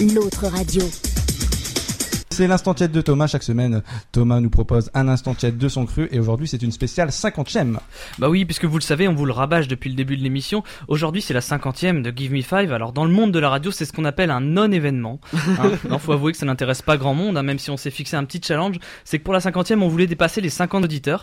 L'autre radio. C'est l'instant tiède de Thomas. Chaque semaine, Thomas nous propose un instant tiède de son cru et aujourd'hui c'est une spéciale 50ème. Bah oui, puisque vous le savez, on vous le rabâche depuis le début de l'émission. Aujourd'hui c'est la 50ème de Give Me Five. Alors dans le monde de la radio, c'est ce qu'on appelle un non-événement. Hein non, faut avouer que ça n'intéresse pas grand monde, hein, même si on s'est fixé un petit challenge. C'est que pour la 50ème, on voulait dépasser les 50 auditeurs.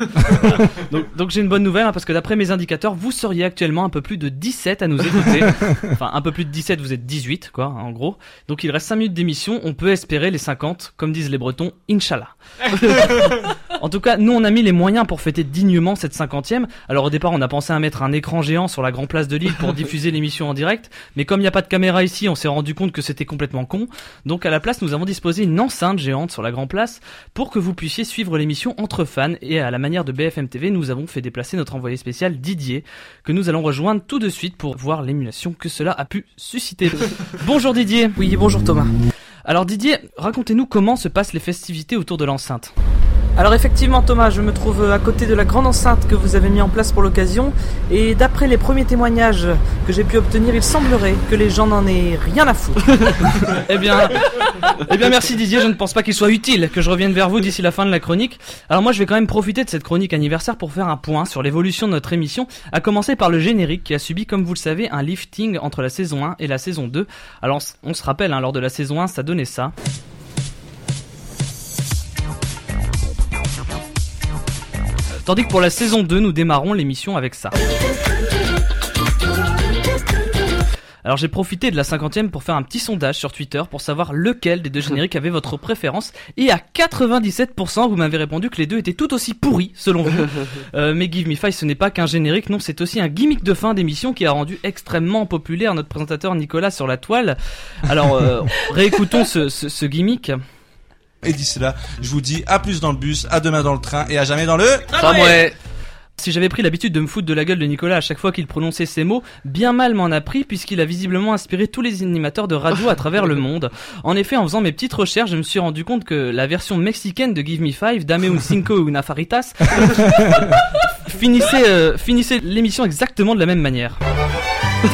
donc donc j'ai une bonne nouvelle, hein, parce que d'après mes indicateurs, vous seriez actuellement un peu plus de 17 à nous écouter. Enfin, un peu plus de 17, vous êtes 18, quoi, en gros. Donc il reste 5 minutes d'émission, on peut espérer les 50, comme disent les Bretons, Inch'Allah. en tout cas, nous on a mis les moyens pour fêter dignement cette 50e. Alors au départ, on a pensé à mettre un écran géant sur la grande place de Lille pour diffuser l'émission en direct, mais comme il n'y a pas de caméra ici, on s'est rendu compte que c'était complètement con. Donc à la place, nous avons disposé une enceinte géante sur la grande place pour que vous puissiez suivre l'émission entre fans et à la manière de BFM TV, nous avons fait déplacer notre envoyé spécial Didier que nous allons rejoindre tout de suite pour voir l'émulation que cela a pu susciter. bonjour Didier. Oui, bonjour Thomas. Alors Didier, racontez-nous comment se passent les festivités autour de l'enceinte. Alors effectivement Thomas, je me trouve à côté de la grande enceinte que vous avez mis en place pour l'occasion et d'après les premiers témoignages que j'ai pu obtenir, il semblerait que les gens n'en aient rien à foutre. eh bien, eh bien merci Didier, je ne pense pas qu'il soit utile que je revienne vers vous d'ici la fin de la chronique. Alors moi je vais quand même profiter de cette chronique anniversaire pour faire un point sur l'évolution de notre émission, à commencer par le générique qui a subi comme vous le savez un lifting entre la saison 1 et la saison 2. Alors on se rappelle, hein, lors de la saison 1 ça donnait ça. Tandis que pour la saison 2, nous démarrons l'émission avec ça. Alors j'ai profité de la cinquantième pour faire un petit sondage sur Twitter pour savoir lequel des deux génériques avait votre préférence et à 97% vous m'avez répondu que les deux étaient tout aussi pourris selon vous. Euh, mais Give Me Five ce n'est pas qu'un générique, non c'est aussi un gimmick de fin d'émission qui a rendu extrêmement populaire notre présentateur Nicolas sur la toile. Alors euh, réécoutons ce, ce, ce gimmick. Et d'ici là, je vous dis à plus dans le bus, à demain dans le train et à jamais dans le tramway. Si j'avais pris l'habitude de me foutre de la gueule de Nicolas à chaque fois qu'il prononçait ces mots, bien mal m'en a pris puisqu'il a visiblement inspiré tous les animateurs de radio à travers le monde. En effet, en faisant mes petites recherches, je me suis rendu compte que la version mexicaine de Give Me Five, Dame un cinco una faritas, finissait, euh, finissait l'émission exactement de la même manière.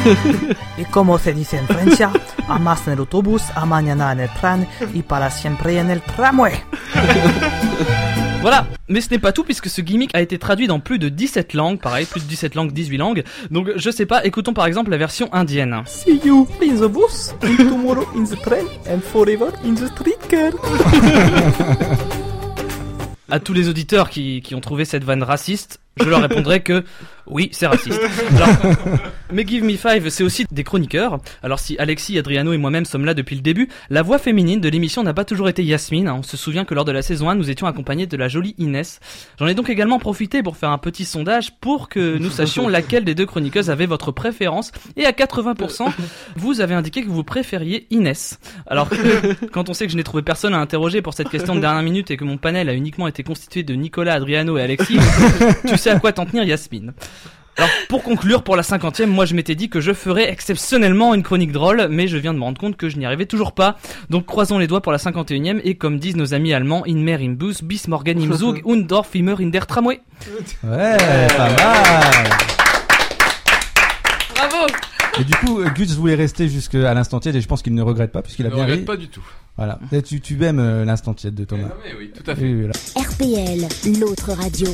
y como se dice en Francia, a más en el autobús, a mañana en el tren y para siempre en el tramway. Voilà, mais ce n'est pas tout puisque ce gimmick a été traduit dans plus de 17 langues, pareil, plus de 17 langues, 18 langues. Donc je sais pas, écoutons par exemple la version indienne. See you in the bus, and tomorrow in the train, and forever in the streetcar. à tous les auditeurs qui, qui ont trouvé cette vanne raciste, je leur répondrai que oui, c'est raciste. Mais Give Me Five, c'est aussi des chroniqueurs. Alors si Alexis, Adriano et moi-même sommes là depuis le début, la voix féminine de l'émission n'a pas toujours été Yasmine. On se souvient que lors de la saison 1, nous étions accompagnés de la jolie Inès. J'en ai donc également profité pour faire un petit sondage pour que nous sachions laquelle des deux chroniqueuses avait votre préférence. Et à 80%, vous avez indiqué que vous préfériez Inès. Alors que, quand on sait que je n'ai trouvé personne à interroger pour cette question de dernière minute et que mon panel a uniquement été constitué de Nicolas, Adriano et Alexis, sais à quoi t'en tenir Yasmine. Alors pour conclure, pour la cinquantième, moi je m'étais dit que je ferais exceptionnellement une chronique drôle, mais je viens de me rendre compte que je n'y arrivais toujours pas. Donc croisons les doigts pour la 51 e et comme disent nos amis allemands, in mer im Bus, bis morgen im Zug und Dorf immer in der Tramway. Ouais, pas mal. Bravo Et du coup, Gus voulait rester jusqu'à l'instant tiède et je pense qu'il ne regrette pas puisqu'il a ne bien regrette ri. pas du tout. Voilà. Et tu, tu aimes euh, l'instant tiède de Thomas. Ah oui, oui, tout à fait. Oui, oui, voilà. RPL, l'autre radio.